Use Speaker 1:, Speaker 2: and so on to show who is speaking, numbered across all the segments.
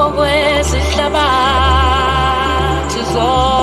Speaker 1: okwezihlabathi zonke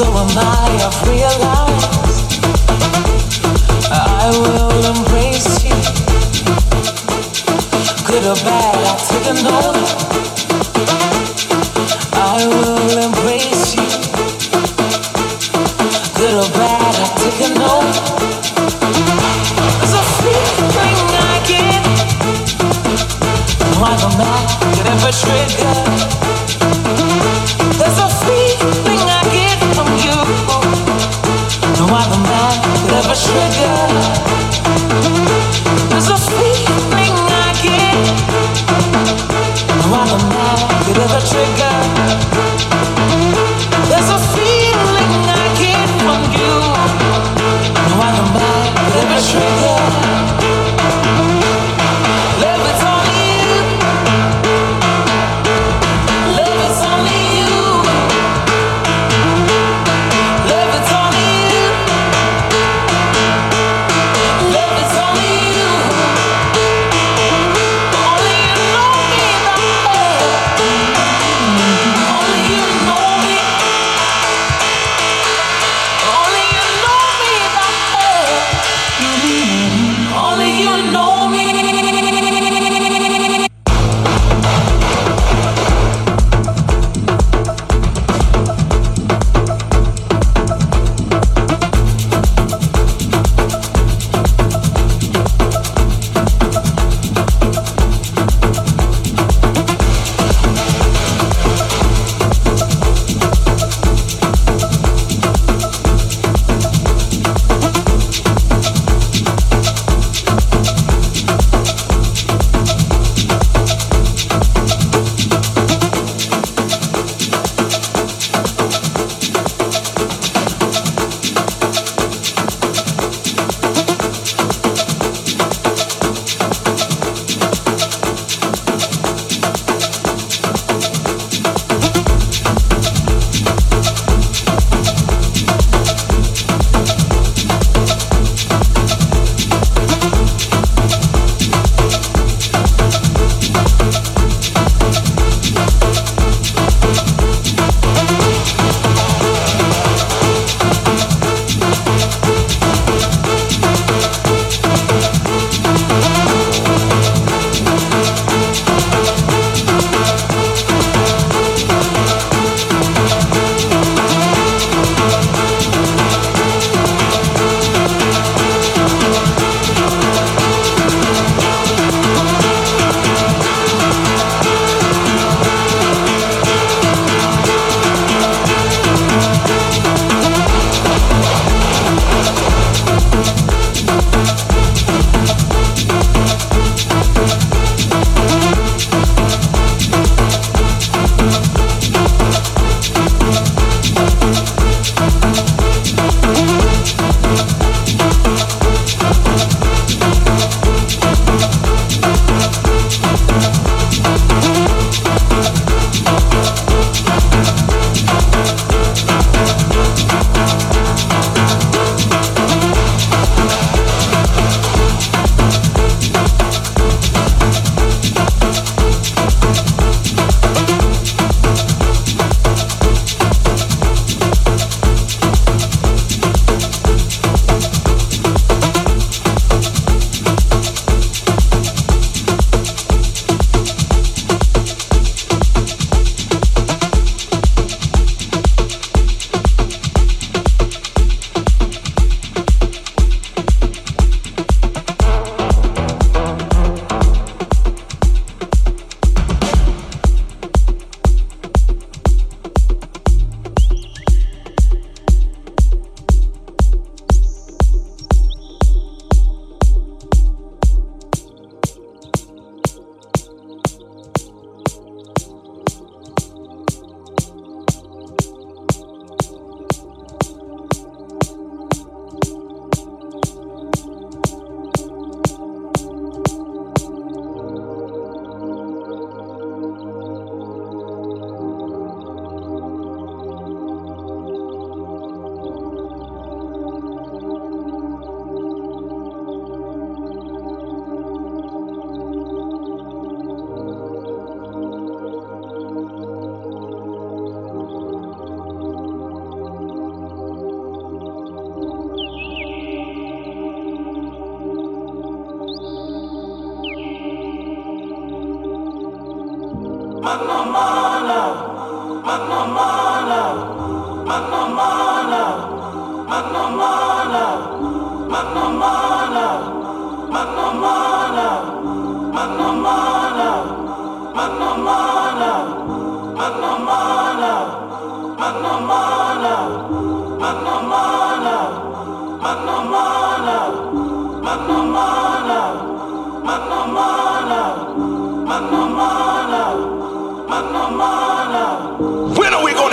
Speaker 1: So am I, I've realized I will embrace you. Good or bad, I'll take a note. I will embrace you. Good or bad, I'll take a note. There's a feeling I get when I'm mad, every trigger.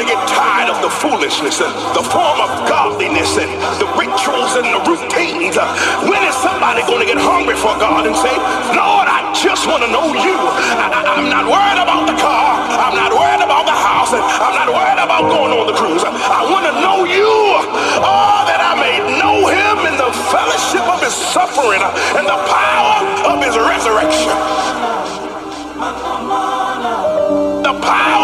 Speaker 1: get tired of the foolishness and the form of godliness and the rituals and the routines. Uh, when is somebody going to get hungry for God and say, Lord, I just want to know you. I, am not worried about the car. I'm not worried about the house. And I'm not worried about going on the cruise. Uh, I, I want to know you. Oh, that I may know him in the fellowship of his suffering uh, and the power of his resurrection. The power